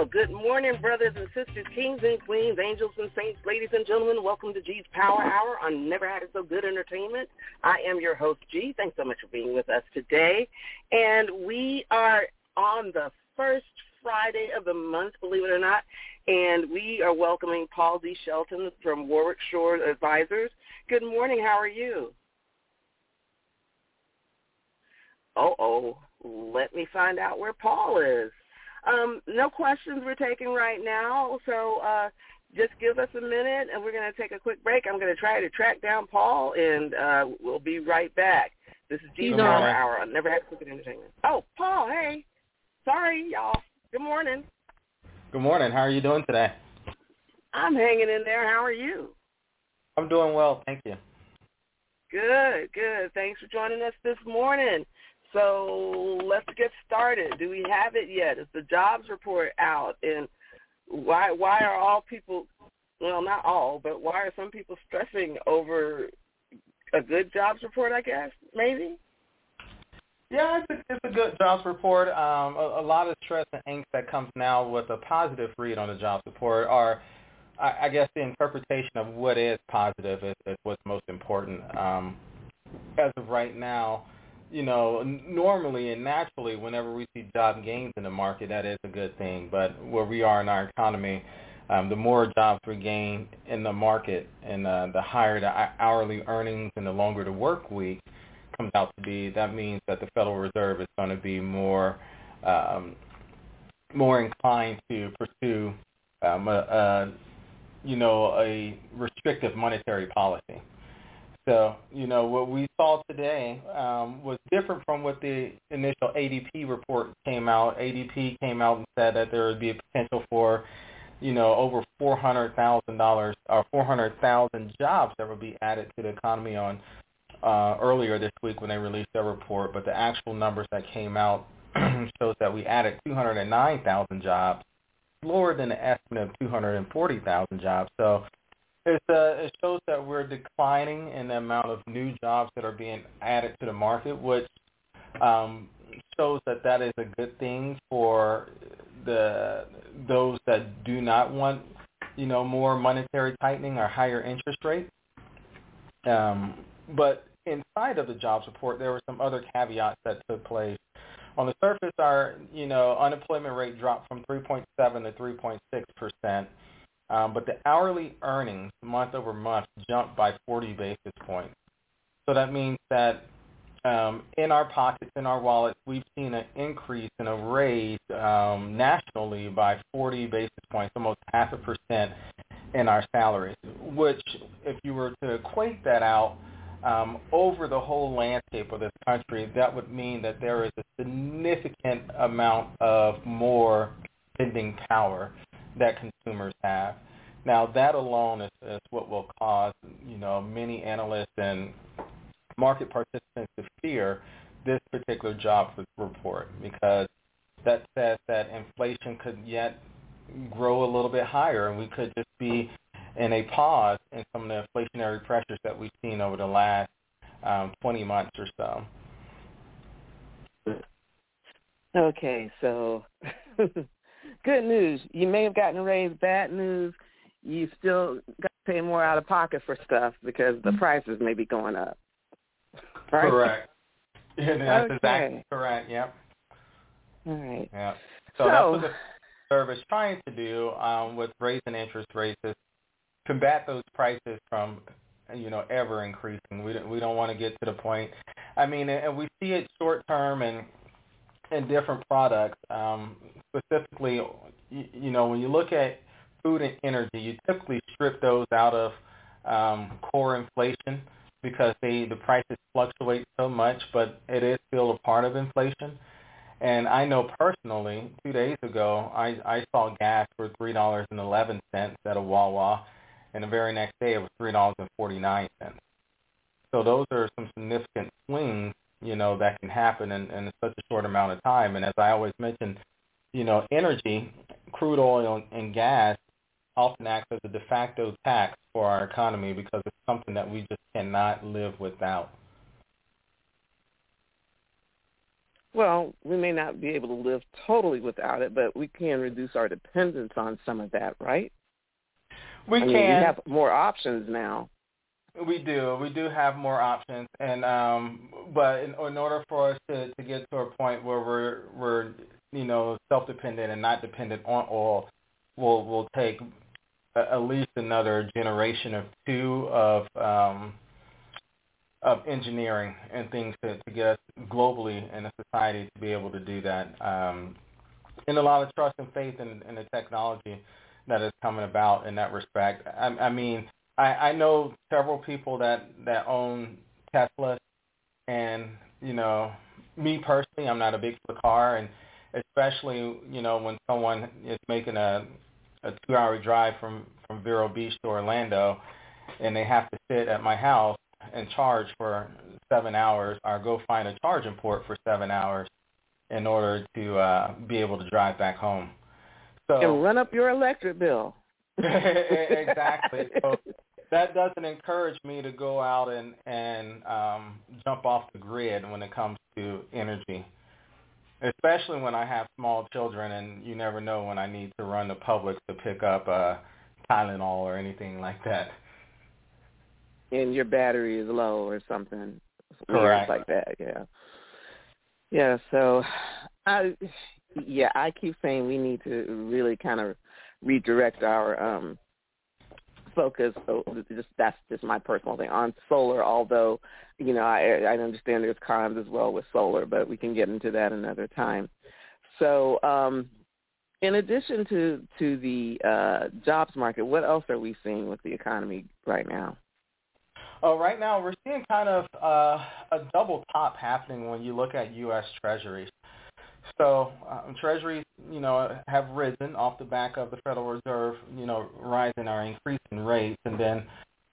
Well, good morning, brothers and sisters, kings and queens, angels and saints, ladies and gentlemen. Welcome to G's Power Hour on Never Had It So Good Entertainment. I am your host, G. Thanks so much for being with us today. And we are on the first Friday of the month, believe it or not, and we are welcoming Paul D. Shelton from Warwick Shore Advisors. Good morning. How are you? Oh, oh, let me find out where Paul is. Um, no questions we're taking right now, so uh, just give us a minute, and we're going to take a quick break. I'm going to try to track down Paul, and uh, we'll be right back. This is Good Power. Hour on Never Had Crooked Entertainment. Oh, Paul, hey. Sorry, y'all. Good morning. Good morning. How are you doing today? I'm hanging in there. How are you? I'm doing well, thank you. Good, good. Thanks for joining us this morning. So let's get started. Do we have it yet? Is the jobs report out? And why why are all people well not all, but why are some people stressing over a good jobs report, I guess, maybe? Yeah, it's a, it's a good jobs report. Um, a, a lot of stress and angst that comes now with a positive read on the jobs report are, I, I guess, the interpretation of what is positive is, is what's most important. Um, as of right now, you know, normally and naturally, whenever we see job gains in the market, that is a good thing. But where we are in our economy, um, the more jobs we gain in the market and uh, the higher the hourly earnings and the longer the work week comes out to be, that means that the Federal Reserve is going to be more um, more inclined to pursue um, a, a you know a restrictive monetary policy. So, you know, what we saw today um, was different from what the initial ADP report came out. ADP came out and said that there would be a potential for, you know, over four hundred thousand dollars or four hundred thousand jobs that would be added to the economy on uh, earlier this week when they released their report. But the actual numbers that came out shows that we added two hundred and nine thousand jobs, lower than the estimate of two hundred and forty thousand jobs. So it's, uh, it shows that we're declining in the amount of new jobs that are being added to the market, which um, shows that that is a good thing for the those that do not want, you know, more monetary tightening or higher interest rates. Um, but inside of the jobs report, there were some other caveats that took place. On the surface, our you know unemployment rate dropped from 3.7 to 3.6 percent. Um, but the hourly earnings month over month jumped by 40 basis points. So that means that um, in our pockets, in our wallets, we've seen an increase and a raise um, nationally by 40 basis points, almost half a percent in our salaries, which if you were to equate that out um, over the whole landscape of this country, that would mean that there is a significant amount of more spending power that consumers have. Now that alone is, is what will cause, you know, many analysts and market participants to fear this particular job report because that says that inflation could yet grow a little bit higher and we could just be in a pause in some of the inflationary pressures that we've seen over the last um, 20 months or so. Okay, so good news. You may have gotten a raise. Bad news. You still got to pay more out of pocket for stuff because the prices may be going up. Right? Correct. Yeah, that's Okay. exactly correct. Yep. All right. Yeah. So, So, that's what the service trying to do um, with raising interest rates is combat those prices from you know ever increasing. We don't, we don't want to get to the point. I mean, and we see it short term and in different products. Um, specifically, you, you know, when you look at food and energy, you typically strip those out of um, core inflation because they the prices fluctuate so much, but it is still a part of inflation. And I know personally, two days ago, I, I saw gas for three dollars and eleven cents at a Wawa, and the very next day it was three dollars and forty nine cents. So those are some significant swings, you know, that can happen in, in such a short amount of time. And as I always mention, you know, energy, crude oil and gas often acts as a de facto tax for our economy because it's something that we just cannot live without. Well, we may not be able to live totally without it, but we can reduce our dependence on some of that, right? We I can. Mean, we have more options now. We do. We do have more options, and um, but in, in order for us to, to get to a point where we're we're you know self-dependent and not dependent on oil, we'll we'll take at least another generation of two of um, of engineering and things to, to get us globally in a society to be able to do that. Um, and a lot of trust and faith in, in the technology that is coming about in that respect. I, I mean, I, I know several people that that own Teslas, and you know, me personally, I'm not a big for the car, and especially you know when someone is making a a two-hour drive from from Vero Beach to Orlando, and they have to sit at my house and charge for seven hours, or go find a charging port for seven hours in order to uh, be able to drive back home. So and run up your electric bill. exactly. So that doesn't encourage me to go out and and um, jump off the grid when it comes to energy especially when I have small children and you never know when I need to run to Publix to pick up uh Tylenol or anything like that. And your battery is low or something. Correct. like that, yeah. Yeah, so I yeah, I keep saying we need to really kind of redirect our um focus. So just that's just my personal thing on solar. Although, you know, I I understand there's cons as well with solar, but we can get into that another time. So, um, in addition to to the uh, jobs market, what else are we seeing with the economy right now? Oh, right now we're seeing kind of uh, a double top happening when you look at U.S. Treasuries. So um, treasuries, you know, have risen off the back of the Federal Reserve, you know, rising or increasing rates, and then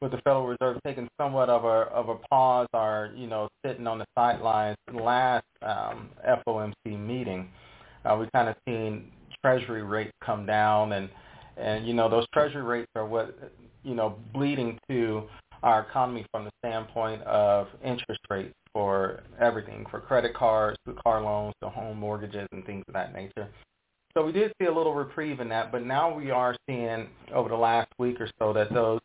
with the Federal Reserve taking somewhat of a of a pause or you know sitting on the sidelines. Last um, FOMC meeting, uh, we kind of seen Treasury rates come down, and and you know those Treasury rates are what you know bleeding to our economy from the standpoint of interest rates for everything, for credit cards, to car loans, to home mortgages, and things of that nature. So we did see a little reprieve in that, but now we are seeing over the last week or so that those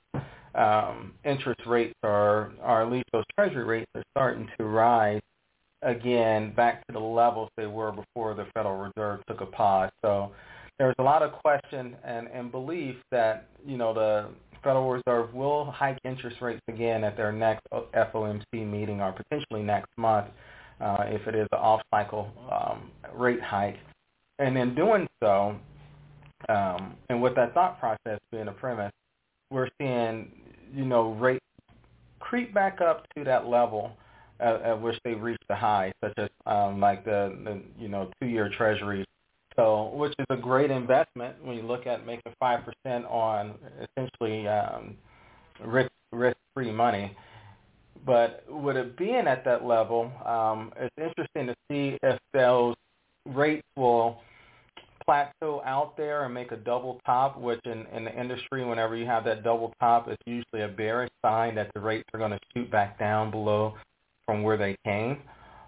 um, interest rates are, or at least those treasury rates are starting to rise again back to the levels they were before the Federal Reserve took a pause. So there's a lot of question and, and belief that, you know, the Federal Reserve will hike interest rates again at their next FOMC meeting or potentially next month uh, if it is an off-cycle um, rate hike. And in doing so, um, and with that thought process being a premise, we're seeing, you know, rates creep back up to that level at, at which they reached the high, such as um, like the, the, you know, two-year treasuries so, which is a great investment when you look at making five percent on essentially um, risk risk-free money. But with it being at that level, um, it's interesting to see if those rates will plateau out there and make a double top, which in, in the industry, whenever you have that double top, it's usually a bearish sign that the rates are going to shoot back down below from where they came.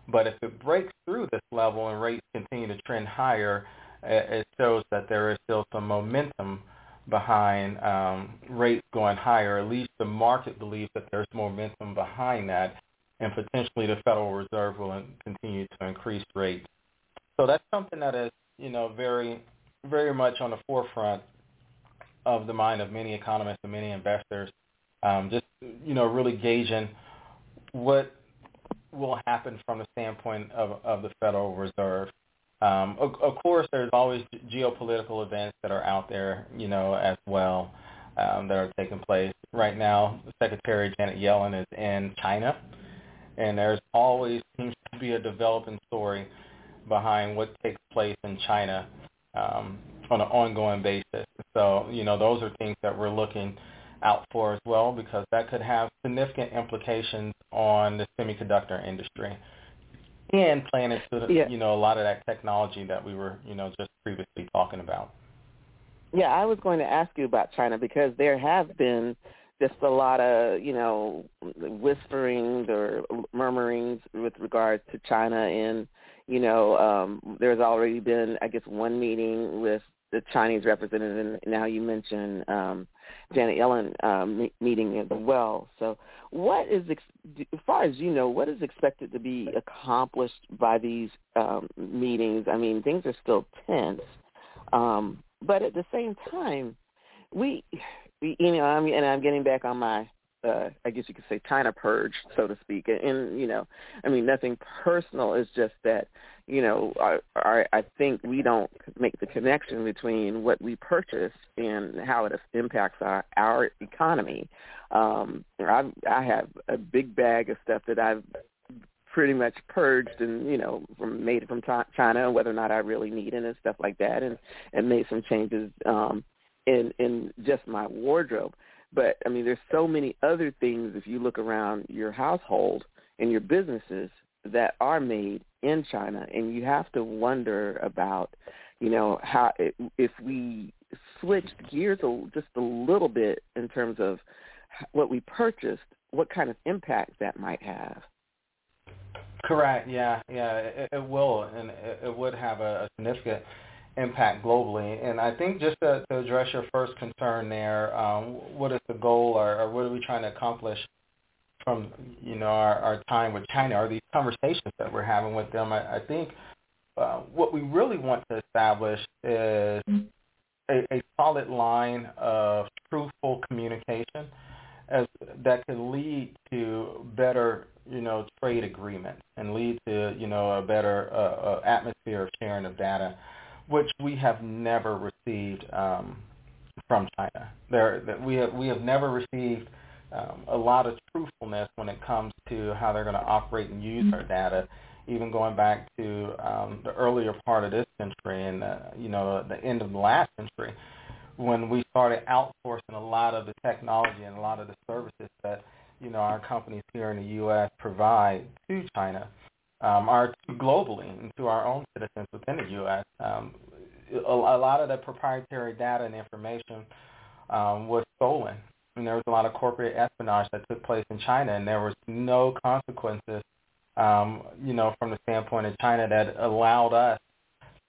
But if it breaks through this level and rates continue to trend higher, it shows that there is still some momentum behind um, rates going higher. At least the market believes that there's momentum behind that, and potentially the Federal Reserve will continue to increase rates. So that's something that is, you know, very very much on the forefront of the mind of many economists and many investors. Um, just you know, really gauging what will happen from the standpoint of, of the Federal Reserve. Um, of, of course, there's always geopolitical events that are out there, you know, as well um, that are taking place. Right now, Secretary Janet Yellen is in China, and there's always seems to be a developing story behind what takes place in China um, on an ongoing basis. So, you know, those are things that we're looking out for as well because that could have significant implications on the semiconductor industry and playing into yeah. you know a lot of that technology that we were you know just previously talking about. Yeah, I was going to ask you about China because there have been just a lot of you know whisperings or murmurings with regard to China and you know um there's already been I guess one meeting with the Chinese representative and now you mentioned um Janet Yellen um, meeting as well. So, what is, as far as you know, what is expected to be accomplished by these um, meetings? I mean, things are still tense, um, but at the same time, we you know, I'm, and I'm getting back on my uh, I guess you could say China purge, so to speak. And, and you know, I mean, nothing personal. It's just that you know, I, I, I think we don't make the connection between what we purchase and how it impacts our our economy. Um, I I have a big bag of stuff that I've pretty much purged and you know from made it from China, whether or not I really need it and stuff like that, and and made some changes um, in in just my wardrobe. But I mean, there's so many other things if you look around your household and your businesses that are made in China, and you have to wonder about, you know, how if we switched gears a, just a little bit in terms of what we purchased, what kind of impact that might have. Correct. Yeah. Yeah. It, it will, and it, it would have a, a significant impact globally. And I think just to, to address your first concern there, um, what is the goal or, or what are we trying to accomplish from you know our, our time with China or these conversations that we're having with them? I, I think uh, what we really want to establish is a, a solid line of truthful communication as that could lead to better you know trade agreements and lead to you know a better uh, uh, atmosphere of sharing of data which we have never received um, from China. There, we have we have never received um, a lot of truthfulness when it comes to how they're going to operate and use our data. Even going back to um, the earlier part of this century and uh, you know the end of the last century, when we started outsourcing a lot of the technology and a lot of the services that you know our companies here in the U.S. provide to China um, are globally to our own citizens within the U.S. Um, a, a lot of the proprietary data and information um, was stolen, and there was a lot of corporate espionage that took place in China, and there was no consequences, um, you know, from the standpoint of China that allowed us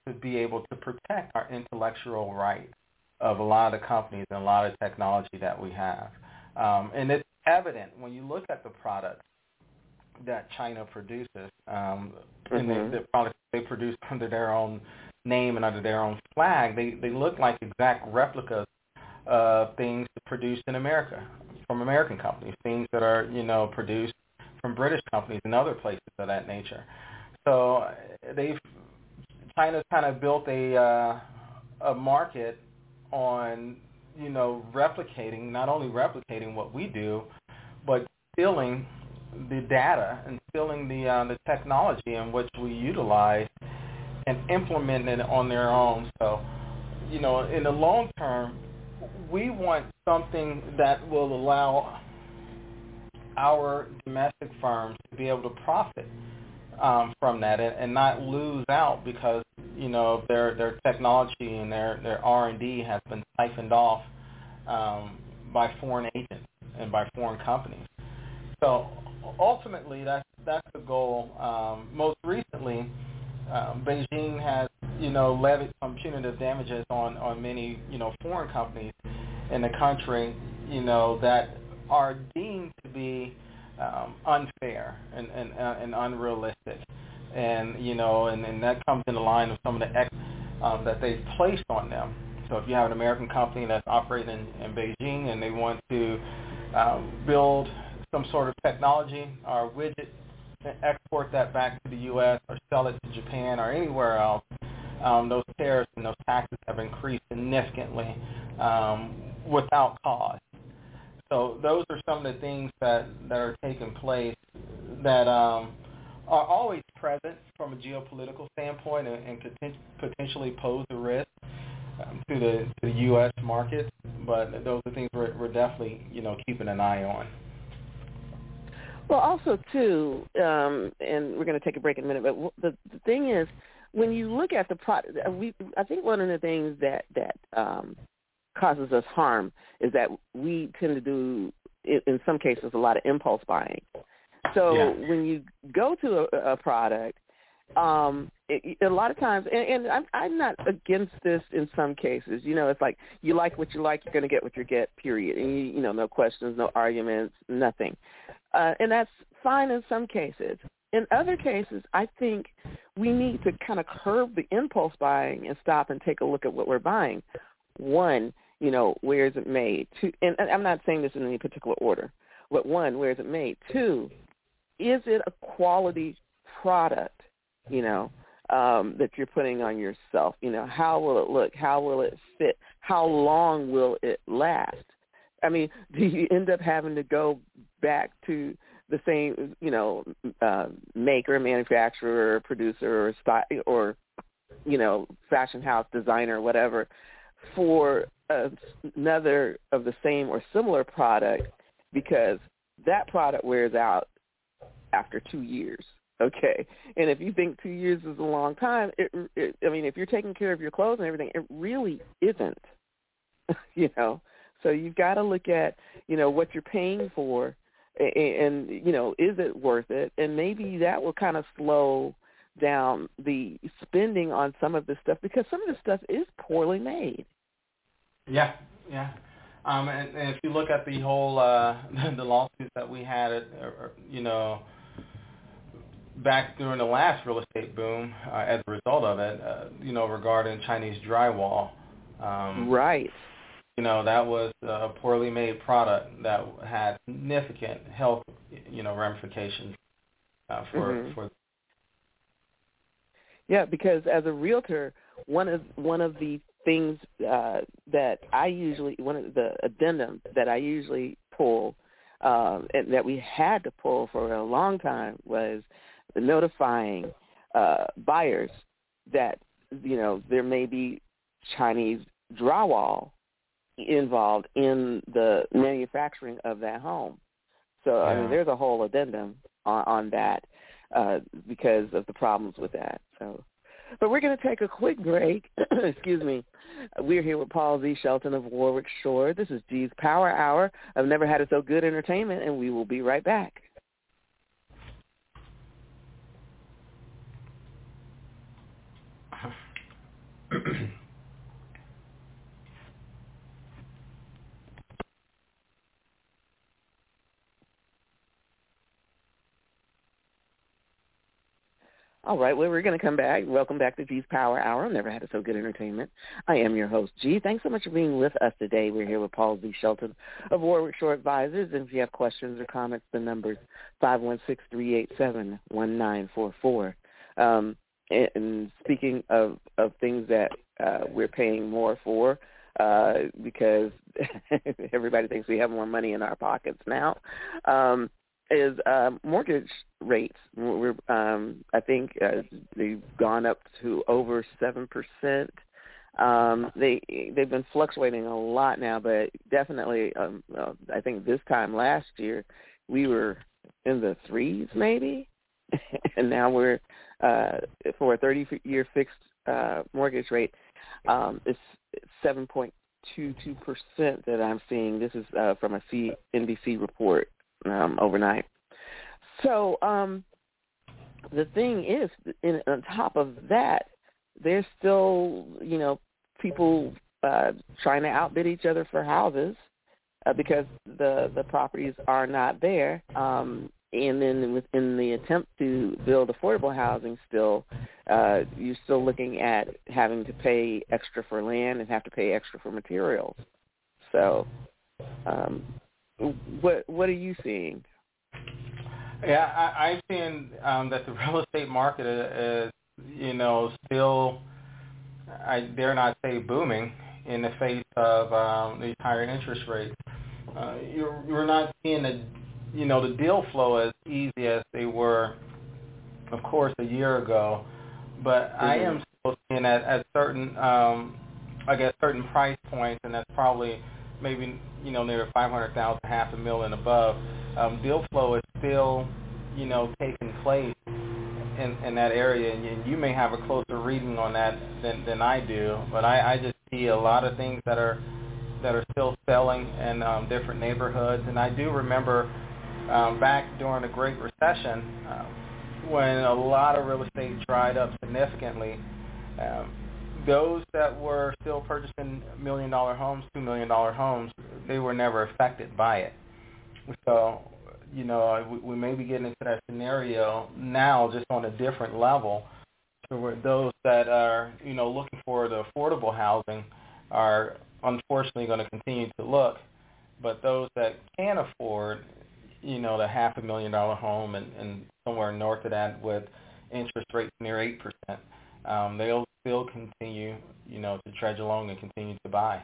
to be able to protect our intellectual rights of a lot of the companies and a lot of technology that we have. Um, and it's evident when you look at the products that China produces, um, mm-hmm. and they, the products they produce under their own name and under their own flag, they they look like exact replicas of things produced in America from American companies, things that are you know produced from British companies and other places of that nature. So they've China's kind of built a uh, a market on you know replicating not only replicating what we do, but stealing the data, instilling the uh, the technology in which we utilize and implement it on their own. So, you know, in the long term, we want something that will allow our domestic firms to be able to profit um, from that and, and not lose out because you know their their technology and their their R and D has been siphoned off um, by foreign agents and by foreign companies. So ultimately, that's that's the goal. Um, most recently, um, Beijing has you know levied some punitive damages on on many you know foreign companies in the country, you know that are deemed to be um, unfair and, and uh, and unrealistic, and you know and, and that comes in the line of some of the ex- um, that they've placed on them. So if you have an American company that's operating in, in Beijing and they want to um, build some sort of technology or widget and export that back to the U.S. or sell it to Japan or anywhere else, um, those tariffs and those taxes have increased significantly um, without cause. So those are some of the things that, that are taking place that um, are always present from a geopolitical standpoint and, and could potentially pose a risk um, to the to the U.S. market. But those are things we're, we're definitely you know keeping an eye on. Well, also too, um, and we're going to take a break in a minute. But the the thing is, when you look at the product, uh, we I think one of the things that that um, causes us harm is that we tend to do, in some cases, a lot of impulse buying. So yeah. when you go to a, a product, um, it, a lot of times, and, and I'm, I'm not against this in some cases. You know, it's like you like what you like, you're going to get what you get. Period. And you, you know, no questions, no arguments, nothing. Uh, and that's fine in some cases. In other cases, I think we need to kind of curb the impulse buying and stop and take a look at what we're buying. One, you know, where is it made? Two, and I'm not saying this in any particular order, but one, where is it made? Two, is it a quality product? You know, um, that you're putting on yourself. You know, how will it look? How will it fit? How long will it last? I mean, do you end up having to go back to the same, you know, uh, maker, manufacturer, producer, or style, or you know, fashion house designer, whatever, for another of the same or similar product because that product wears out after two years. Okay, and if you think two years is a long time, it, it, I mean, if you're taking care of your clothes and everything, it really isn't. you know, so you've got to look at you know what you're paying for, and, and you know, is it worth it? And maybe that will kind of slow down the spending on some of this stuff because some of the stuff is poorly made. Yeah, yeah. Um, and, and if you look at the whole uh, the lawsuits that we had, at, or, you know, back during the last real estate boom, uh, as a result of it, uh, you know, regarding Chinese drywall. Um, right. You know, that was a poorly made product that had significant health, you know, ramifications uh, for mm-hmm. for. Yeah, because as a realtor, one of one of the things uh, that I usually one of the addendum that I usually pull um, and that we had to pull for a long time was notifying uh, buyers that you know there may be Chinese drywall involved in the manufacturing of that home. So yeah. I mean, there's a whole addendum on, on that uh, because of the problems with that. So but we're going to take a quick break. Excuse me. We're here with Paul Z. Shelton of Warwick Shore. This is G's Power Hour. I've never had it so good entertainment, and we will be right back. All right, well, we're going to come back. Welcome back to G's Power Hour. I've never had so good entertainment. I am your host, G. Thanks so much for being with us today. We're here with Paul Z. Shelton of Warwick Shore Advisors. And if you have questions or comments, the number is 516-387-1944. Um, and, and speaking of, of things that uh, we're paying more for, uh, because everybody thinks we have more money in our pockets now. Um, is uh, mortgage rates. We're, um, I think uh, they've gone up to over seven percent. Um, they they've been fluctuating a lot now, but definitely, um, uh, I think this time last year we were in the threes maybe, and now we're uh, for a 30-year fixed uh, mortgage rate. Um, it's 7.22 percent that I'm seeing. This is uh, from a CNBC report um, overnight. So um, the thing is, in, on top of that, there's still you know people uh, trying to outbid each other for houses uh, because the the properties are not there. Um, and then within the attempt to build affordable housing still uh you're still looking at having to pay extra for land and have to pay extra for materials so um what what are you seeing yeah i i'm seeing um that the real estate market is you know still i dare not say booming in the face of um these higher interest rates uh, you're you're not seeing the you know the deal flow as easy as they were, of course, a year ago. But mm-hmm. I am still seeing at at certain um, I guess certain price points, and that's probably maybe you know near five hundred thousand, half a million above. Um, deal flow is still you know taking place in in that area, and and you may have a closer reading on that than than I do. But I, I just see a lot of things that are that are still selling in um, different neighborhoods. And I do remember um, back during the Great Recession uh, when a lot of real estate dried up significantly. Um, those that were still purchasing million dollar homes, two million dollar homes, they were never affected by it. So, you know, we, we may be getting into that scenario now, just on a different level, so where those that are, you know, looking for the affordable housing are unfortunately going to continue to look, but those that can afford, you know, the half a million dollar home and, and somewhere north of that with interest rates near eight percent, um, they'll still continue, you know, to trudge along and continue to buy.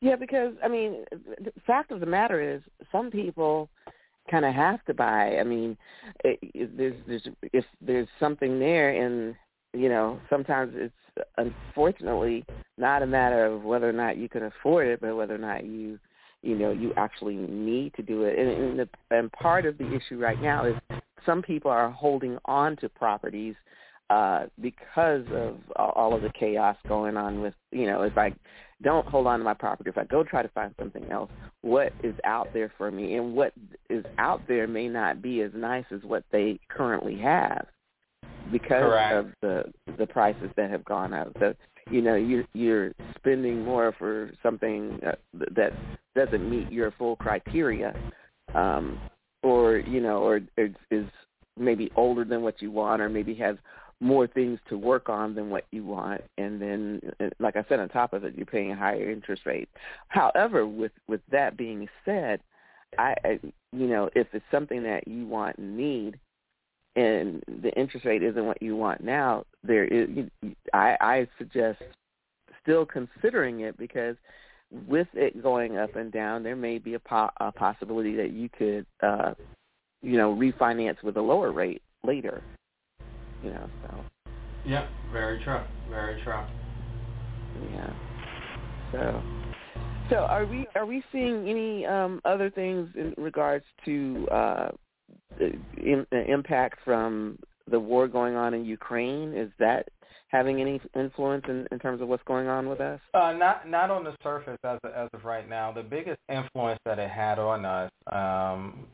Yeah, because I mean, the fact of the matter is, some people kind of have to buy. I mean, it, there's there's if there's something there, and you know, sometimes it's unfortunately not a matter of whether or not you can afford it, but whether or not you you know you actually need to do it. And, and, the, and part of the issue right now is some people are holding on to properties uh because of all of the chaos going on with you know if i don't hold on to my property if i go try to find something else what is out there for me and what is out there may not be as nice as what they currently have because Correct. of the the prices that have gone up. So you know you're you're spending more for something uh, that doesn't meet your full criteria, um, or you know, or, or is maybe older than what you want, or maybe has more things to work on than what you want and then uh, like i said on top of it you're paying a higher interest rate. However with with that being said i, I you know if it's something that you want and need and the interest rate isn't what you want now, there is I, I suggest still considering it because with it going up and down, there may be a, po- a possibility that you could, uh, you know, refinance with a lower rate later. You know, so. Yeah, very true. Very true. Yeah. So. So are we are we seeing any um, other things in regards to uh, in, impact from the war going on in Ukraine? Is that having any influence in, in terms of what's going on with us? Uh, not not on the surface as of, as of right now. The biggest influence that it had on us, um,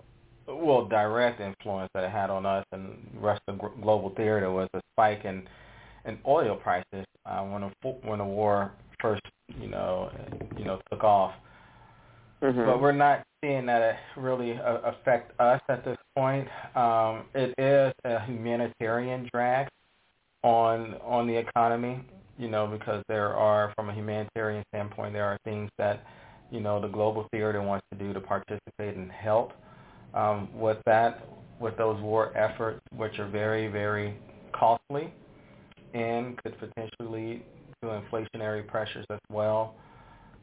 well, direct influence that it had on us and the rest of the global theater was a spike in in oil prices uh, when the when the war first you know you know took off. Mm-hmm. But we're not seeing that it really uh, affect us at this point. Um, it is a humanitarian drag on on the economy, you know, because there are, from a humanitarian standpoint, there are things that, you know, the global theater wants to do to participate and help um, with that, with those war efforts, which are very, very costly and could potentially lead to inflationary pressures as well.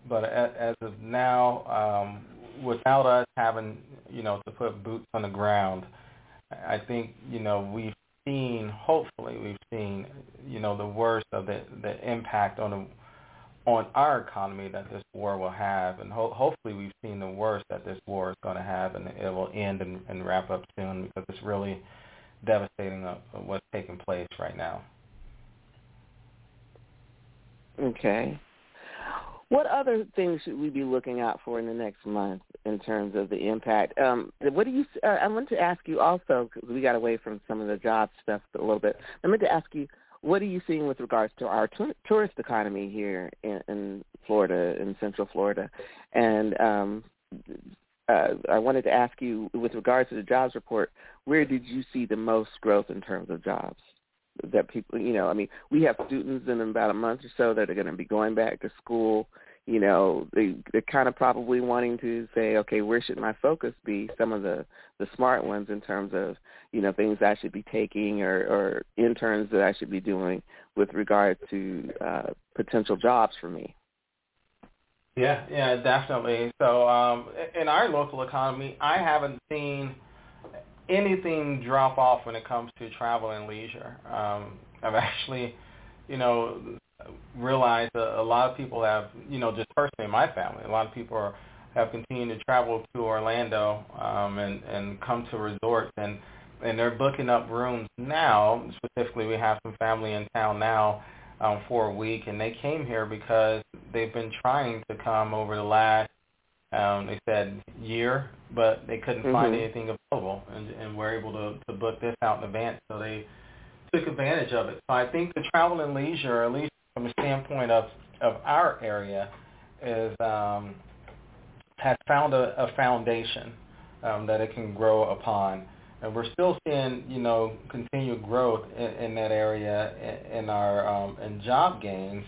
But as of now, um, without us having, you know, to put boots on the ground, I think, you know, we've seen, hopefully we've seen, you know, the worst of the, the impact on the, on our economy that this war will have. And ho- hopefully we've seen the worst that this war is going to have and it will end and, and wrap up soon because it's really devastating of, of what's taking place right now. Okay. What other things should we be looking out for in the next month in terms of the impact? Um, what do you? Uh, I want to ask you also because we got away from some of the job stuff a little bit. I meant to ask you, what are you seeing with regards to our t- tourist economy here in, in Florida, in Central Florida, and um, uh, I wanted to ask you, with regards to the jobs report, where did you see the most growth in terms of jobs? That people, you know, I mean, we have students in about a month or so that are going to be going back to school. You know, they they're kind of probably wanting to say, okay, where should my focus be? Some of the the smart ones in terms of you know things I should be taking or, or interns that I should be doing with regard to uh, potential jobs for me. Yeah, yeah, definitely. So um, in our local economy, I haven't seen anything drop off when it comes to travel and leisure. Um, I've actually, you know, realized a, a lot of people have, you know, just personally in my family, a lot of people are, have continued to travel to Orlando um, and and come to resorts and and they're booking up rooms now. Specifically, we have some family in town now um, for a week, and they came here because they've been trying to come over the last, um, they said year, but they couldn't mm-hmm. find anything available, and, and we're able to, to book this out in advance, so they took advantage of it. So I think the travel and leisure, at least from a standpoint of of our area, is um, has found a, a foundation um, that it can grow upon and we're still seeing, you know, continued growth in, in that area in, in our um, in job gains,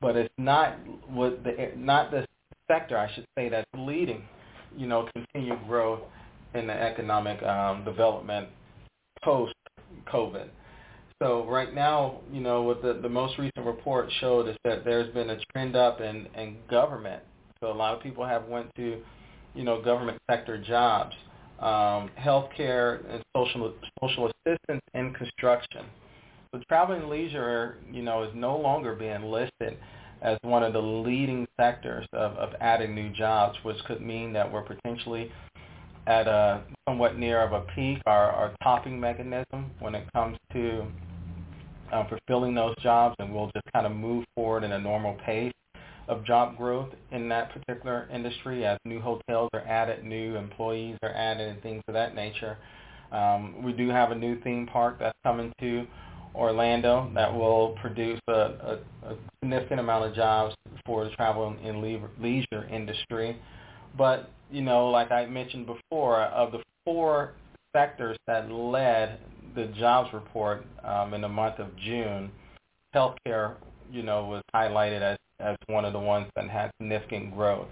but it's not what the not the sector I should say that's leading, you know, continued growth in the economic um, development post COVID. So right now, you know, what the, the most recent report showed is that there's been a trend up in, in government. So a lot of people have went to, you know, government sector jobs um, healthcare and social social assistance and construction. So travel and leisure, you know, is no longer being listed as one of the leading sectors of, of adding new jobs, which could mean that we're potentially at a somewhat near of a peak, our, our topping mechanism when it comes to um, fulfilling those jobs, and we'll just kind of move forward in a normal pace of job growth in that particular industry as new hotels are added, new employees are added, and things of that nature. Um, we do have a new theme park that's coming to Orlando that will produce a, a, a significant amount of jobs for the travel and leisure industry. But, you know, like I mentioned before, of the four sectors that led the jobs report um, in the month of June, healthcare, you know, was highlighted as as one of the ones that had significant growth.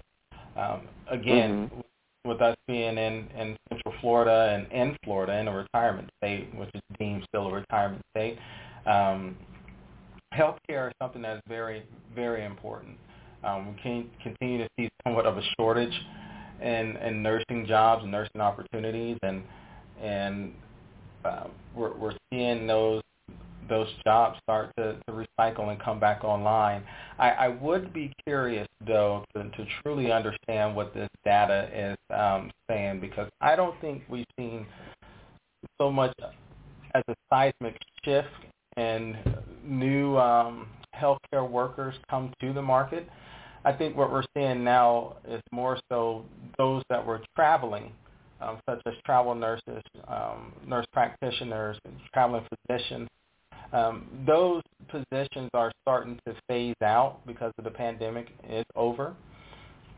Um, again, mm-hmm. with us being in, in Central Florida and in Florida in a retirement state, which is deemed retirement state, um, healthcare is something that is very, very important. Um, we can continue to see somewhat of a shortage in, in nursing jobs and nursing opportunities, and and uh, we're, we're seeing those those jobs start to, to recycle and come back online. I, I would be curious, though, to, to truly understand what this data is um, saying because I don't think we've seen so much as a seismic shift and new um, healthcare workers come to the market. I think what we're seeing now is more so those that were traveling, um, such as travel nurses, um, nurse practitioners, and traveling physicians, um, those positions are starting to phase out because of the pandemic is over,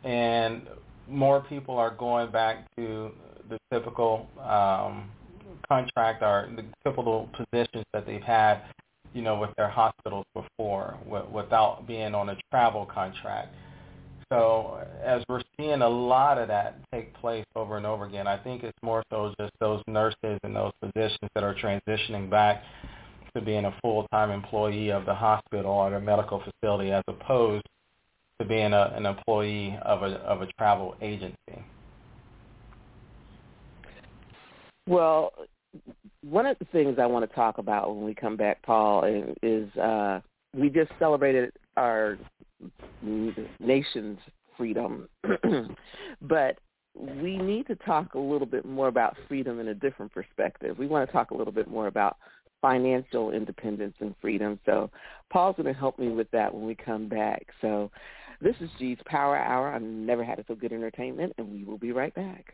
and more people are going back to the typical um, contract or the typical positions that they've had, you know, with their hospitals before, w- without being on a travel contract. So as we're seeing a lot of that take place over and over again, I think it's more so just those nurses and those physicians that are transitioning back to being a full-time employee of the hospital or the medical facility as opposed to being a, an employee of a, of a travel agency? Well, one of the things I want to talk about when we come back, Paul, is uh, we just celebrated our nation's freedom, but we need to talk a little bit more about freedom in a different perspective. We want to talk a little bit more about financial independence and freedom. So Paul's going to help me with that when we come back. So this is G's Power Hour I've Never Had It So Good Entertainment, and we will be right back.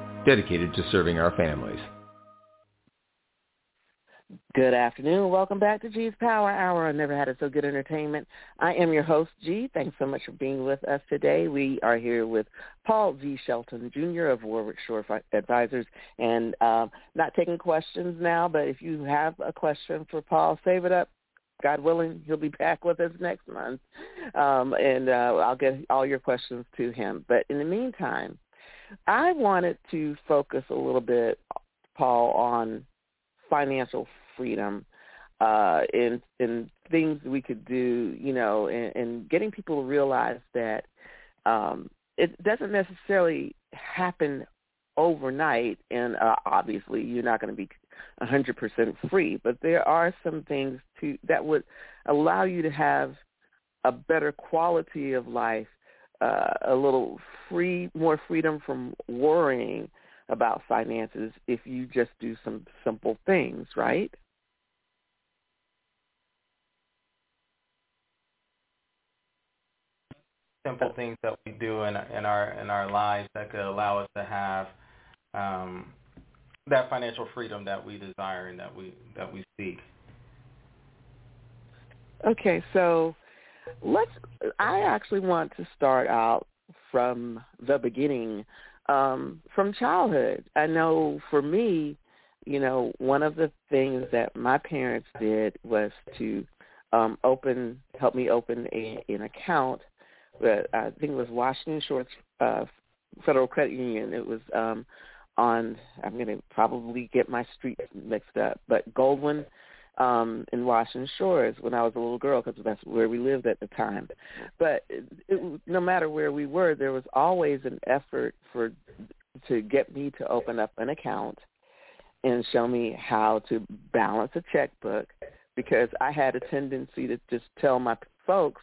dedicated to serving our families. Good afternoon. Welcome back to G's Power Hour. I never had it so good entertainment. I am your host, G. Thanks so much for being with us today. We are here with Paul G. Shelton Jr. of Warwick Shore Advisors, and uh, not taking questions now, but if you have a question for Paul, save it up. God willing, he'll be back with us next month, um, and uh, I'll get all your questions to him. But in the meantime, I wanted to focus a little bit, Paul, on financial freedom uh, in in things we could do, you know, and, and getting people to realize that um, it doesn't necessarily happen overnight, and uh, obviously you're not going to be 100% free, but there are some things to that would allow you to have a better quality of life uh, a little free, more freedom from worrying about finances if you just do some simple things, right? Simple things that we do in in our in our lives that could allow us to have um, that financial freedom that we desire and that we that we seek. Okay, so let's i actually want to start out from the beginning um from childhood. I know for me you know one of the things that my parents did was to um open help me open a an account that i think it was washington shores uh federal credit union. It was um on i'm going to probably get my street mixed up but goldwyn um in Washington Shores when I was a little girl because that's where we lived at the time. But it, it, no matter where we were, there was always an effort for to get me to open up an account and show me how to balance a checkbook because I had a tendency to just tell my folks,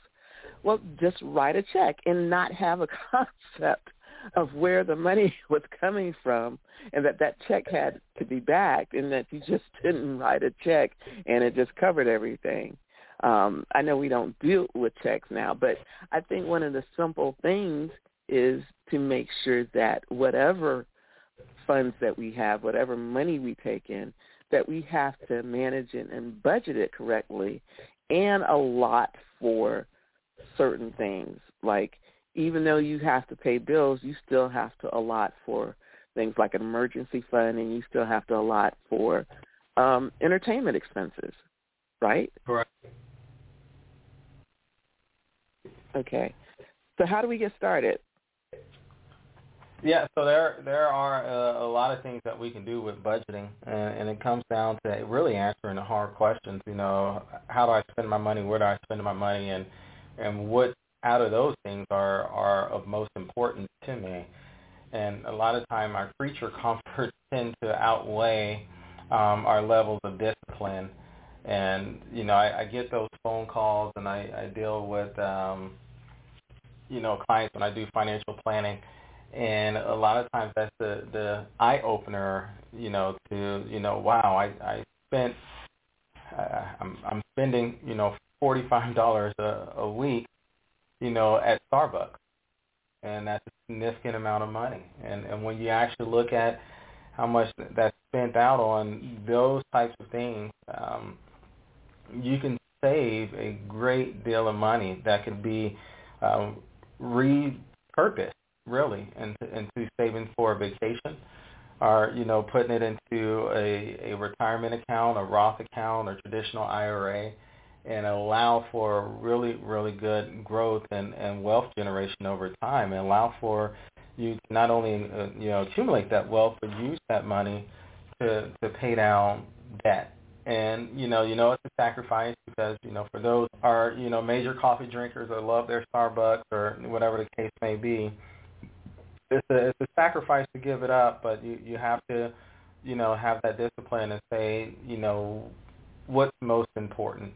well, just write a check and not have a concept of where the money was coming from and that that check had to be backed and that you just didn't write a check and it just covered everything. Um, I know we don't deal with checks now, but I think one of the simple things is to make sure that whatever funds that we have, whatever money we take in, that we have to manage it and budget it correctly and a lot for certain things like even though you have to pay bills, you still have to allot for things like an emergency fund, and you still have to allot for um, entertainment expenses, right? Correct. Okay. So how do we get started? Yeah, so there there are uh, a lot of things that we can do with budgeting, and, and it comes down to really answering the hard questions. You know, how do I spend my money? Where do I spend my money? And and what out of those things are are of most importance to me. And a lot of time our creature comforts tend to outweigh um, our levels of discipline. And you know, I, I get those phone calls, and I, I deal with um, you know clients when I do financial planning. And a lot of times that's the the eye opener, you know, to you know, wow, I I spent uh, I'm I'm spending you know forty five dollars a, a week you know, at Starbucks. And that's a significant amount of money. And and when you actually look at how much that's spent out on those types of things, um, you can save a great deal of money that could be um, repurposed really into, into saving for a vacation or, you know, putting it into a, a retirement account, a Roth account, or traditional IRA and allow for really, really good growth and, and wealth generation over time and allow for you to not only, uh, you know, accumulate that wealth, but use that money to, to pay down debt. And, you know, you know it's a sacrifice because, you know, for those are, you know, major coffee drinkers that love their Starbucks or whatever the case may be, it's a, it's a sacrifice to give it up, but you, you have to, you know, have that discipline and say, you know, what's most important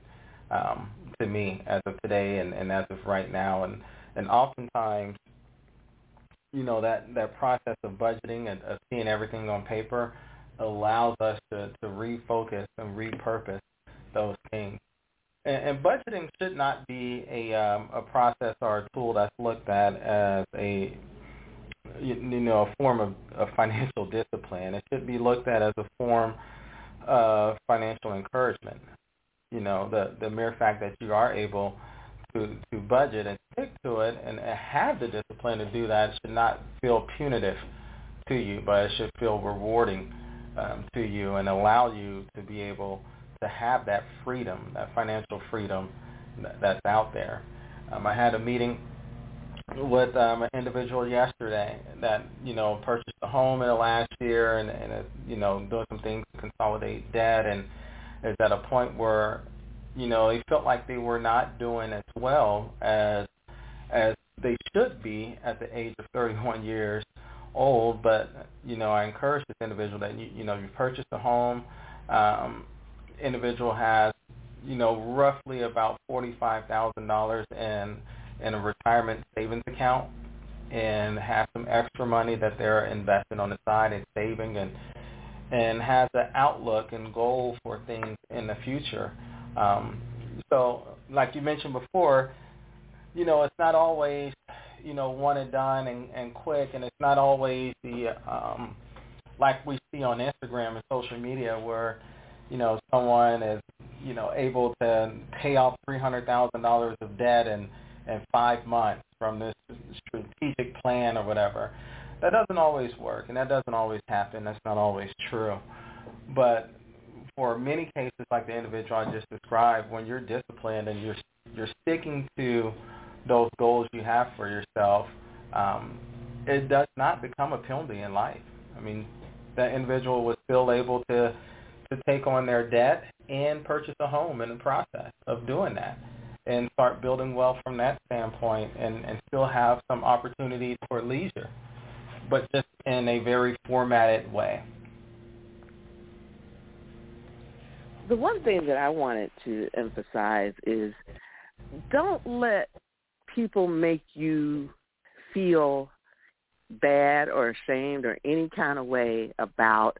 um, to me as of today and, and as of right now. And, and oftentimes, you know, that, that process of budgeting and of seeing everything on paper allows us to, to refocus and repurpose those things. And, and budgeting should not be a, um, a process or a tool that's looked at as a you, know a form of, of financial discipline. It should be looked at as a form of financial encouragement you know the the mere fact that you are able to to budget and stick to it and have the discipline to do that should not feel punitive to you, but it should feel rewarding um, to you and allow you to be able to have that freedom, that financial freedom that's out there. Um, I had a meeting with um, an individual yesterday that you know purchased a home in the last year and, and uh, you know doing some things to consolidate debt and is at a point where you know they felt like they were not doing as well as as they should be at the age of 31 years old. But you know, I encourage this individual that you you know you purchased a home. Um, individual has you know roughly about forty five thousand dollars in in a retirement savings account and have some extra money that they're investing on the side and saving and and has an outlook and goal for things in the future. Um, so, like you mentioned before, you know, it's not always, you know, one and done and, and quick, and it's not always the um, like we see on Instagram and social media where, you know, someone is, you know, able to pay off three hundred thousand dollars of debt in in five months from this strategic plan or whatever that doesn't always work and that doesn't always happen. That's not always true. But for many cases like the individual I just described, when you're disciplined and you're you're sticking to those goals you have for yourself, um, it does not become a penalty in life. I mean, that individual was still able to to take on their debt and purchase a home in the process of doing that and start building wealth from that standpoint and, and still have some opportunity for leisure but just in a very formatted way. The one thing that I wanted to emphasize is don't let people make you feel bad or ashamed or any kind of way about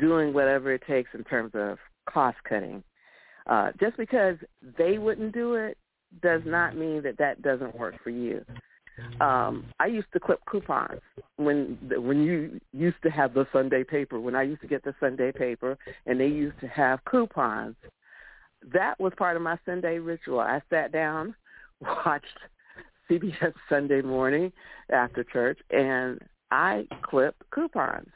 doing whatever it takes in terms of cost cutting. Uh, just because they wouldn't do it does not mean that that doesn't work for you um I used to clip coupons when when you used to have the Sunday paper when I used to get the Sunday paper and they used to have coupons. That was part of my Sunday ritual. I sat down watched CBS Sunday morning after church and I clipped coupons.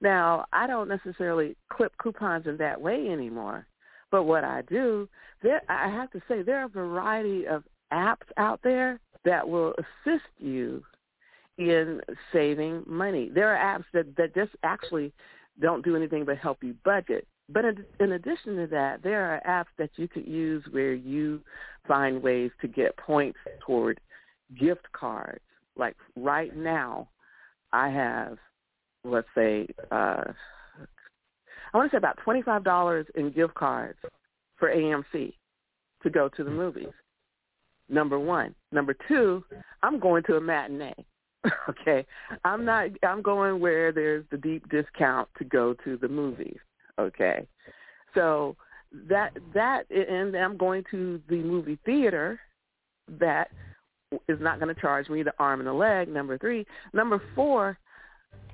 Now I don't necessarily clip coupons in that way anymore but what I do there I have to say there are a variety of apps out there that will assist you in saving money. There are apps that, that just actually don't do anything but help you budget. But in, in addition to that, there are apps that you could use where you find ways to get points toward gift cards. Like right now, I have, let's say, uh, I want to say about $25 in gift cards for AMC to go to the movies number one. Number two, I'm going to a matinee. okay, I'm not. I'm going where there's the deep discount to go to the movies. Okay, so that that and I'm going to the movie theater that is not going to charge me the arm and the leg. Number three. Number four.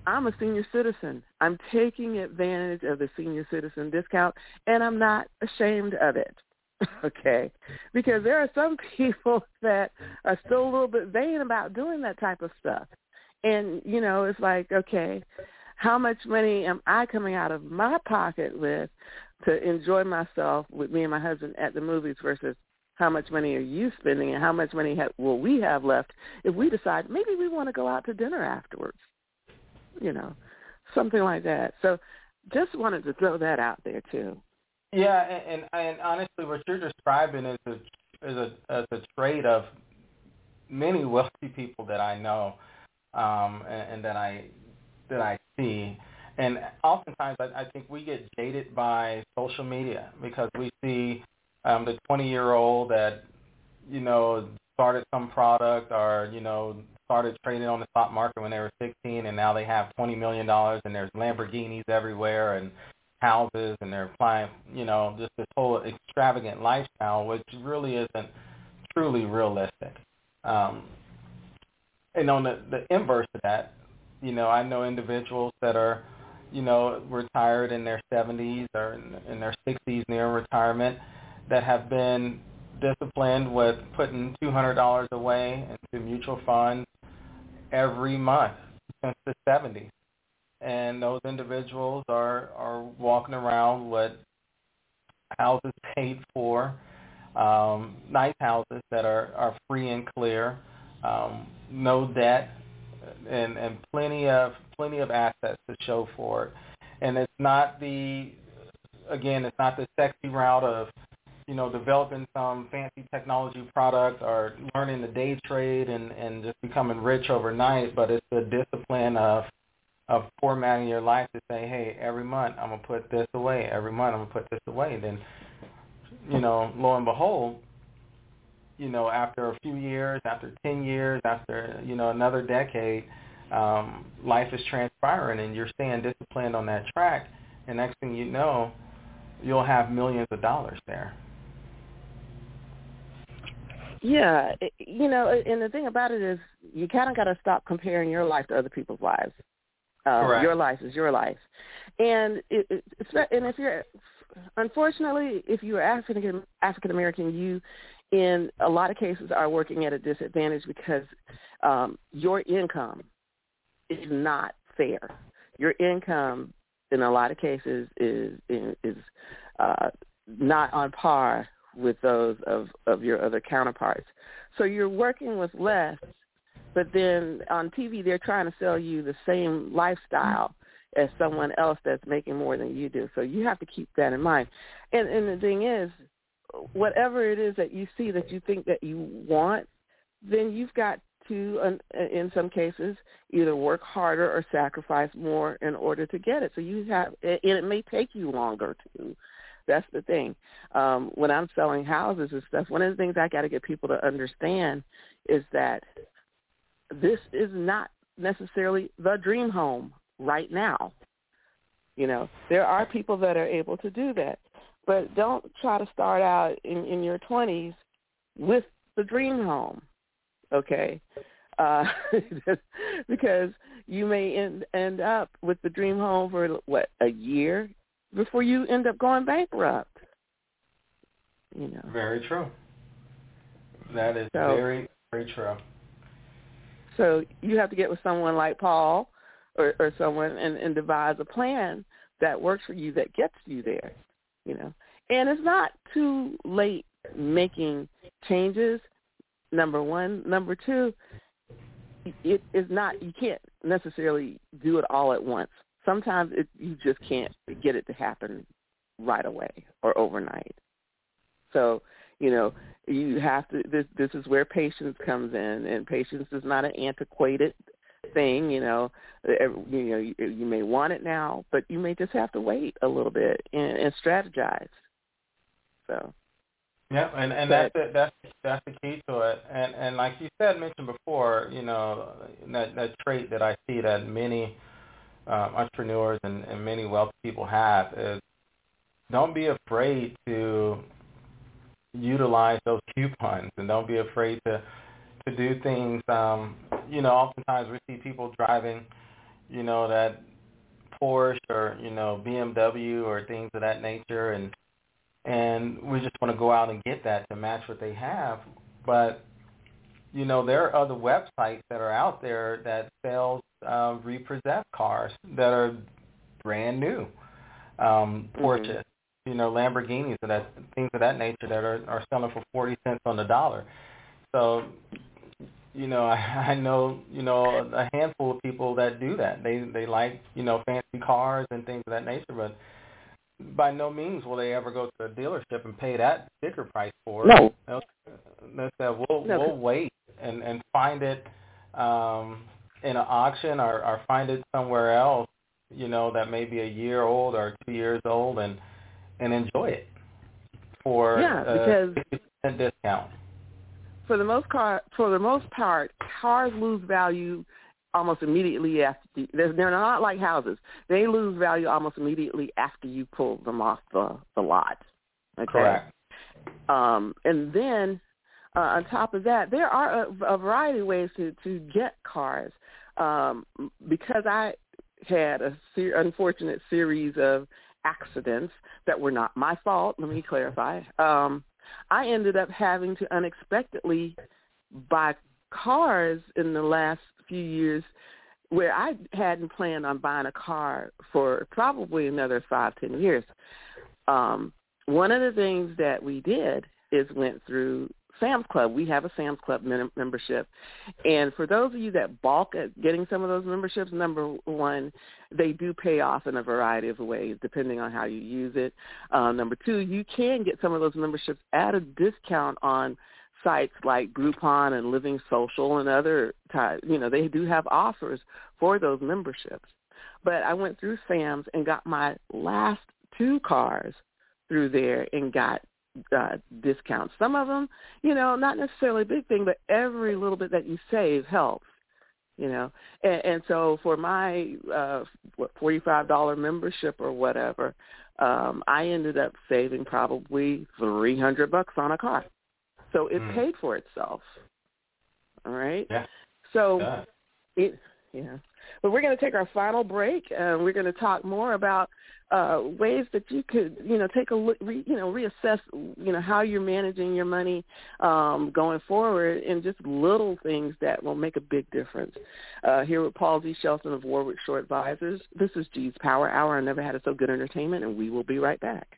I'm a senior citizen. I'm taking advantage of the senior citizen discount, and I'm not ashamed of it. okay? Because there are some people that are still a little bit vain about doing that type of stuff. And you know, it's like, okay, how much money am I coming out of my pocket with to enjoy myself with me and my husband at the movies versus how much money are you spending and how much money ha- will we have left if we decide maybe we want to go out to dinner afterwards you know something like that so just wanted to throw that out there too yeah and and, and honestly what you're describing is a is a is a trait of many wealthy people that I know um and, and that I that I see. And oftentimes I, I think we get jaded by social media because we see um, the 20 year old that you know started some product or you know started trading on the stock market when they were 16 and now they have 20 million dollars and there's Lamborghinis everywhere and houses and they're applying you know just this whole extravagant lifestyle which really isn't truly realistic um and on the the inverse of that you know I know individuals that are you know retired in their 70s or in, in their 60s near retirement that have been disciplined with putting $200 away into mutual funds every month since the 70s. And those individuals are, are walking around with houses paid for, um, nice houses that are, are free and clear, um, no debt, and, and plenty of plenty of assets to show for it. And it's not the again, it's not the sexy route of you know, developing some fancy technology product or learning the day trade and, and just becoming rich overnight, but it's the discipline of of formatting your life to say, hey, every month I'm gonna put this away, every month I'm gonna put this away. Then, you know, lo and behold, you know, after a few years, after ten years, after you know another decade, um, life is transpiring, and you're staying disciplined on that track. And next thing you know, you'll have millions of dollars there. Yeah, you know, and the thing about it is, you kind of got to stop comparing your life to other people's lives. Uh, your life is your life, and it, it, and if you're, unfortunately, if you're African African American, you, in a lot of cases, are working at a disadvantage because um, your income is not fair. Your income, in a lot of cases, is is uh, not on par with those of, of your other counterparts. So you're working with less, but then on TV they're trying to sell you the same lifestyle as someone else that's making more than you do. So you have to keep that in mind. And and the thing is, whatever it is that you see that you think that you want, then you've got to, in some cases, either work harder or sacrifice more in order to get it. So you have, and it may take you longer to that's the thing. Um, when I'm selling houses and stuff, one of the things I got to get people to understand is that this is not necessarily the dream home right now. You know, there are people that are able to do that, but don't try to start out in, in your 20s with the dream home, okay? Uh, because you may end end up with the dream home for what a year, before you end up going bankrupt. You know. Very true. That is so, very very true. So you have to get with someone like Paul or, or someone and, and devise a plan that works for you that gets you there. You know. And it's not too late making changes. Number one. Number two, it is not you can't necessarily do it all at once sometimes it, you just can't get it to happen right away or overnight. So, you know, you have to. This this is where patience comes in, and patience is not an antiquated thing. You know, you know, you, you may want it now, but you may just have to wait a little bit and, and strategize. So. Yeah, and and that's the, that's that's the key to it. And and like you said, mentioned before, you know, that that trait that I see that many um, entrepreneurs and, and many wealthy people have is don't be afraid to utilize those coupons and don't be afraid to to do things. Um you know oftentimes we see people driving you know that Porsche or you know BMW or things of that nature and and we just want to go out and get that to match what they have. But you know, there are other websites that are out there that sells uh, repossessed cars that are brand new, um, Porsche, mm-hmm. You know, Lamborghinis, and that things of that nature that are are selling for forty cents on the dollar. So, you know, I, I know you know a handful of people that do that. They they like you know fancy cars and things of that nature, but by no means will they ever go to a dealership and pay that sticker price for it. No. They'll, they'll say, we'll no. we'll wait and and find it um in an auction or or find it somewhere else, you know, that may be a year old or two years old and and enjoy it for yeah, a discount. For the most car, for the most part, cars lose value almost immediately after they're, they're not like houses. They lose value almost immediately after you pull them off the the lot. Okay. Correct. Um, and then uh, on top of that, there are a, a variety of ways to to get cars. Um, because I had a ser- unfortunate series of accidents that were not my fault. Let me clarify. Um, I ended up having to unexpectedly buy cars in the last few years where I hadn't planned on buying a car for probably another five, ten years. Um, one of the things that we did is went through Sam's Club. We have a Sam's Club membership. And for those of you that balk at getting some of those memberships, number one, they do pay off in a variety of ways depending on how you use it. Uh, number two, you can get some of those memberships at a discount on sites like Groupon and Living Social and other, types. you know, they do have offers for those memberships. But I went through Sam's and got my last two cars through there and got uh, discounts. Some of them, you know, not necessarily a big thing, but every little bit that you save helps. You know, and, and so for my uh, what forty five dollar membership or whatever, um, I ended up saving probably three hundred bucks on a car. So it mm. paid for itself. All right. Yeah. So yeah. it yeah. But we're going to take our final break, and we're going to talk more about uh, ways that you could, you know, take a look, re, you know, reassess, you know, how you're managing your money um, going forward, and just little things that will make a big difference. Uh, here with Paul Z. Shelton of Warwick Shore Advisors. This is G's Power Hour. I never had a so good entertainment, and we will be right back.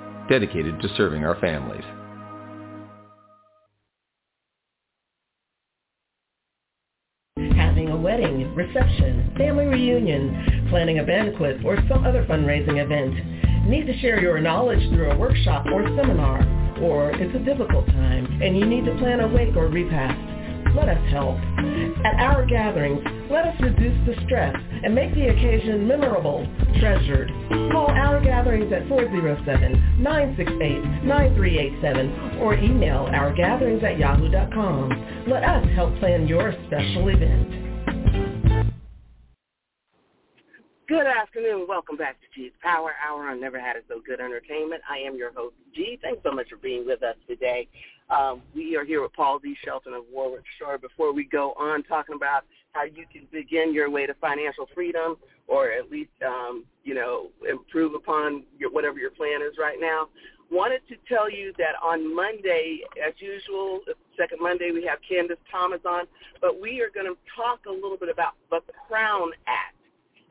dedicated to serving our families. Having a wedding, reception, family reunion, planning a banquet, or some other fundraising event. Need to share your knowledge through a workshop or seminar, or it's a difficult time and you need to plan a wake or repast let us help. At our gatherings, let us reduce the stress and make the occasion memorable, treasured. Call our gatherings at 407-968-9387 or email ourgatherings at yahoo.com. Let us help plan your special event. Good afternoon. Welcome back to G's Power Hour on Never Had It So Good Entertainment. I am your host, G. Thanks so much for being with us today. Um, we are here with Paul D. Shelton of Warwick Shore. Before we go on talking about how you can begin your way to financial freedom or at least, um, you know, improve upon your, whatever your plan is right now, wanted to tell you that on Monday, as usual, second Monday, we have Candace Thomas on, but we are going to talk a little bit about the Crown Act.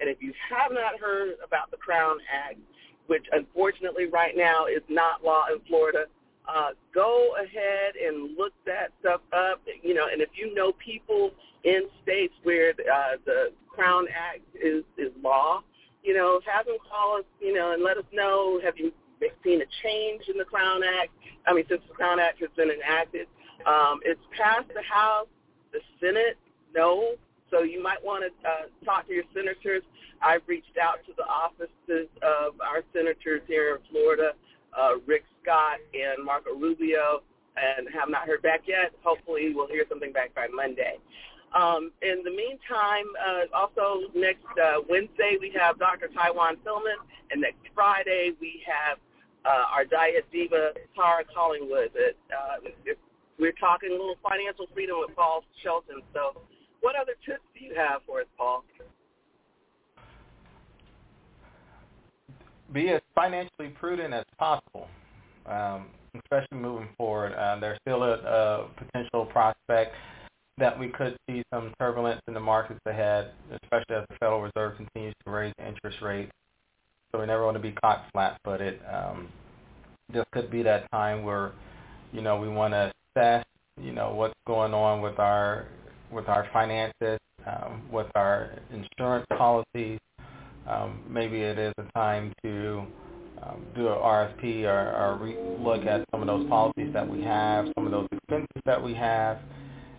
And if you have not heard about the Crown Act, which unfortunately right now is not law in Florida, uh, go ahead and look that stuff up. You know, and if you know people in states where uh, the Crown Act is is law, you know, have them call us. You know, and let us know. Have you seen a change in the Crown Act. I mean, since the Crown Act has been enacted, um, it's passed the House, the Senate, no. So you might want to uh, talk to your senators. I've reached out to the offices of our senators here in Florida, uh, Rick Scott and Marco Rubio, and have not heard back yet. Hopefully we'll hear something back by Monday. Um, in the meantime, uh, also next uh, Wednesday we have Dr. Taiwan Tillman, and next Friday we have uh, our diet diva Tara Collingwood. Uh, we're talking a little financial freedom with Paul Shelton. So, what other tips do you have for us, Paul? Be as financially prudent as possible, um, especially moving forward. Uh, there's still a, a potential prospect that we could see some turbulence in the markets ahead, especially as the Federal Reserve continues to raise interest rates. So we never want to be caught flat-footed. Um, this could be that time where, you know, we want to assess, you know, what's going on with our with our finances, um, with our insurance policies. Um, maybe it is a time to um, do an RFP or, or re- look at some of those policies that we have, some of those expenses that we have,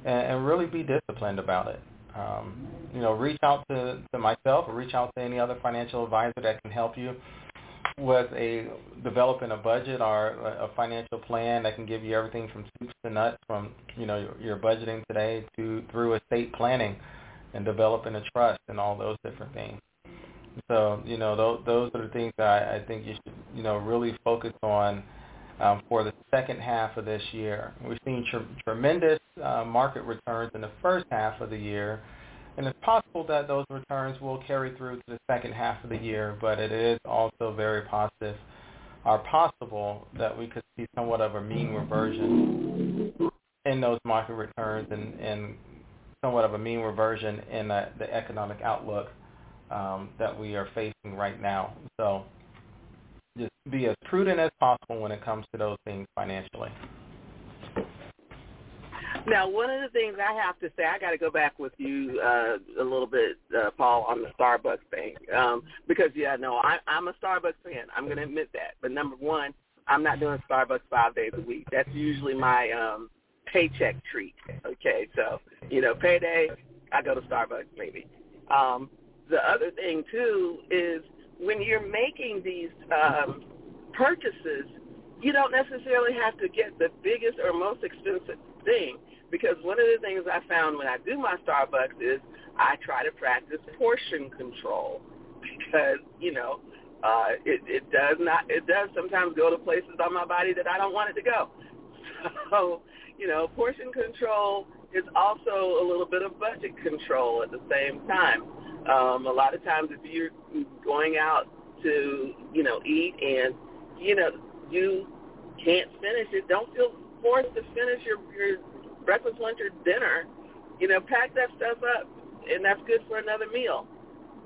and, and really be disciplined about it. Um, you know, reach out to, to myself or reach out to any other financial advisor that can help you with a developing a budget or a financial plan that can give you everything from soups to nuts from you know your, your budgeting today to through estate planning and developing a trust and all those different things. So you know those those are the things that I, I think you should you know really focus on um, for the second half of this year. We've seen tr- tremendous uh, market returns in the first half of the year, and it's possible that those returns will carry through to the second half of the year, but it is also very positive or possible that we could see somewhat of a mean reversion in those market returns and, and somewhat of a mean reversion in the, the economic outlook um, that we are facing right now. So just be as prudent as possible when it comes to those things financially. Now, one of the things I have to say, I got to go back with you uh, a little bit, uh, Paul, on the Starbucks thing, um, because yeah, no, I, I'm a Starbucks fan. I'm going to admit that. But number one, I'm not doing Starbucks five days a week. That's usually my um, paycheck treat. Okay, so you know, payday, I go to Starbucks maybe. Um, the other thing too is when you're making these um, purchases, you don't necessarily have to get the biggest or most expensive thing because one of the things I found when I do my Starbucks is I try to practice portion control because you know uh, it, it does not it does sometimes go to places on my body that I don't want it to go. So you know portion control is also a little bit of budget control at the same time. Um, a lot of times if you're going out to you know eat and you know you can't finish it, don't feel forced to finish your your breakfast, lunch, or dinner, you know, pack that stuff up, and that's good for another meal.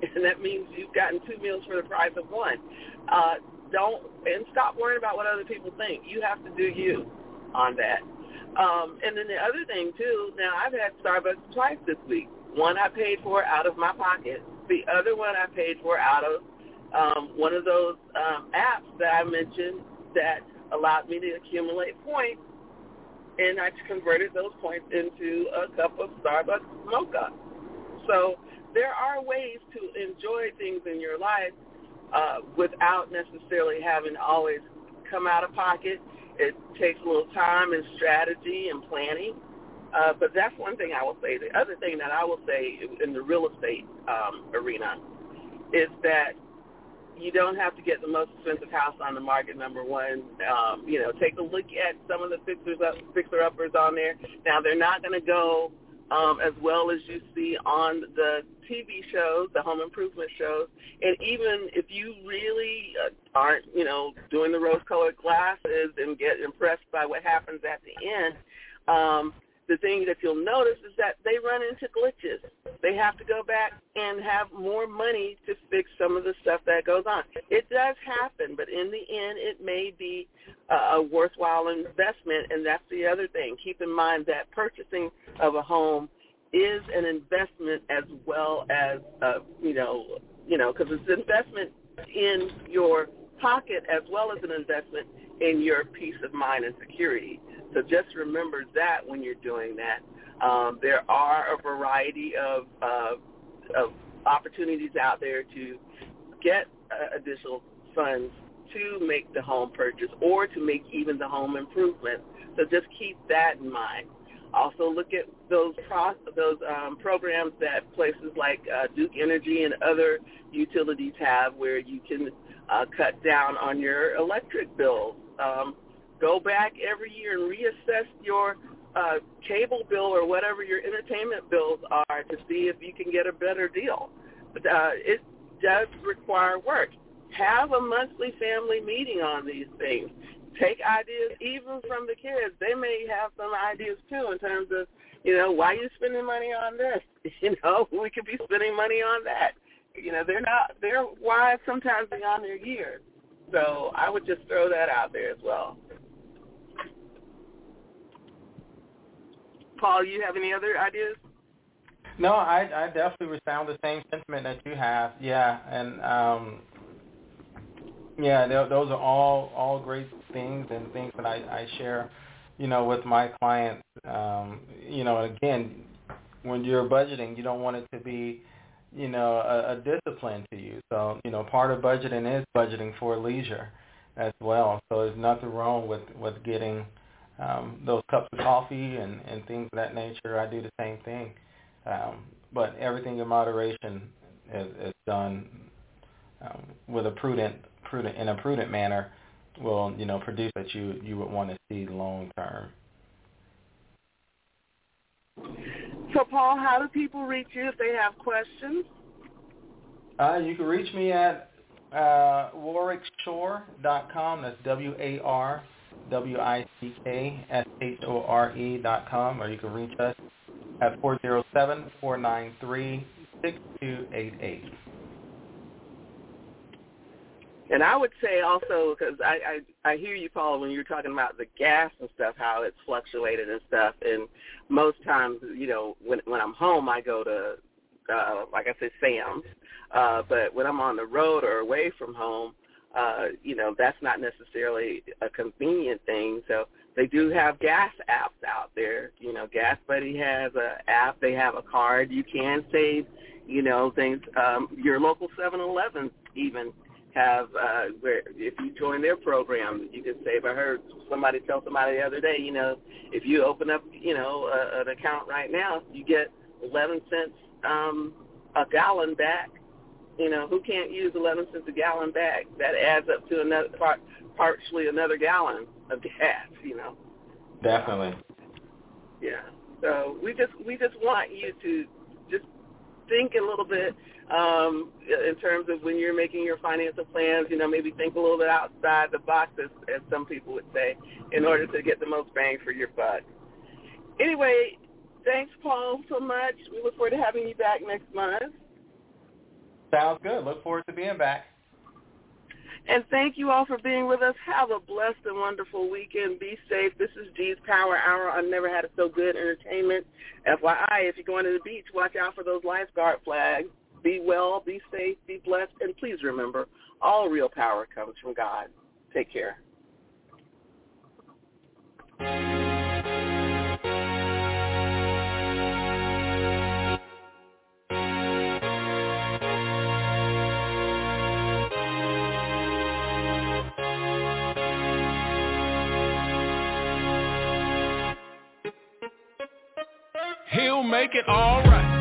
And that means you've gotten two meals for the price of one. Uh, don't and stop worrying about what other people think. You have to do you on that. Um, and then the other thing too. Now I've had Starbucks twice this week. One I paid for out of my pocket. The other one I paid for out of um, one of those um, apps that I mentioned that allowed me to accumulate points and I converted those points into a cup of Starbucks mocha. So there are ways to enjoy things in your life uh, without necessarily having to always come out of pocket. It takes a little time and strategy and planning. Uh, but that's one thing I will say. The other thing that I will say in the real estate um, arena is that you don't have to get the most expensive house on the market. Number one, um, you know, take a look at some of the fixers up, fixer uppers on there. Now they're not going to go um, as well as you see on the TV shows, the home improvement shows, and even if you really uh, aren't, you know, doing the rose-colored glasses and get impressed by what happens at the end, um, the thing that you'll notice is that they run into glitches. They have to go back and have more money to fix some of the stuff that goes on. It does happen, but in the end, it may be a worthwhile investment, and that's the other thing. Keep in mind that purchasing of a home is an investment as well as, uh, you know, you know, because it's an investment in your pocket as well as an investment in your peace of mind and security. So just remember that when you're doing that. Um, there are a variety of, uh, of opportunities out there to get uh, additional funds to make the home purchase or to make even the home improvement. So just keep that in mind. Also look at those pro- those um, programs that places like uh, Duke Energy and other utilities have where you can uh, cut down on your electric bills. Um, go back every year and reassess your uh, cable bill or whatever your entertainment bills are to see if you can get a better deal. Uh, it does require work. Have a monthly family meeting on these things take ideas even from the kids. They may have some ideas too in terms of, you know, why are you spending money on this? You know, we could be spending money on that. You know, they're not they're wise sometimes beyond their years. So I would just throw that out there as well. Paul, you have any other ideas? No, I I definitely resound the same sentiment that you have. Yeah, and um yeah, those are all all great things and things that I, I share, you know, with my clients. Um, you know, again, when you're budgeting, you don't want it to be, you know, a, a discipline to you. So, you know, part of budgeting is budgeting for leisure as well. So there's nothing wrong with with getting um, those cups of coffee and and things of that nature. I do the same thing, um, but everything in moderation is, is done um, with a prudent prudent in a prudent manner will you know produce that you you would want to see long term. So Paul, how do people reach you if they have questions? Uh, you can reach me at uh, warwickshore.com. That's W A R W I C K S H O R E dot com, or you can reach us at four zero seven four nine three six two eight eight. And I would say also because I, I I hear you, Paul, when you're talking about the gas and stuff, how it's fluctuated and stuff. And most times, you know, when when I'm home, I go to uh, like I said, Sam's. Uh, but when I'm on the road or away from home, uh, you know, that's not necessarily a convenient thing. So they do have gas apps out there. You know, Gas Buddy has a app. They have a card. You can save, you know, things. Um, your local 7-Eleven even have uh, where if you join their program, you can save. I heard somebody tell somebody the other day, you know, if you open up, you know, a, an account right now, you get 11 cents um, a gallon back. You know, who can't use 11 cents a gallon back? That adds up to another part, partially another gallon of gas. You know. Definitely. Yeah. So we just we just want you to just think a little bit um, in terms of when you're making your financial plans, you know, maybe think a little bit outside the box, as, as some people would say, in order to get the most bang for your buck. Anyway, thanks, Paul, so much. We look forward to having you back next month. Sounds good. Look forward to being back. And thank you all for being with us. Have a blessed and wonderful weekend. Be safe. This is G's Power Hour I've Never Had It So Good Entertainment. FYI, if you're going to the beach, watch out for those lifeguard flags. Be well, be safe, be blessed, and please remember, all real power comes from God. Take care. He'll make it all right.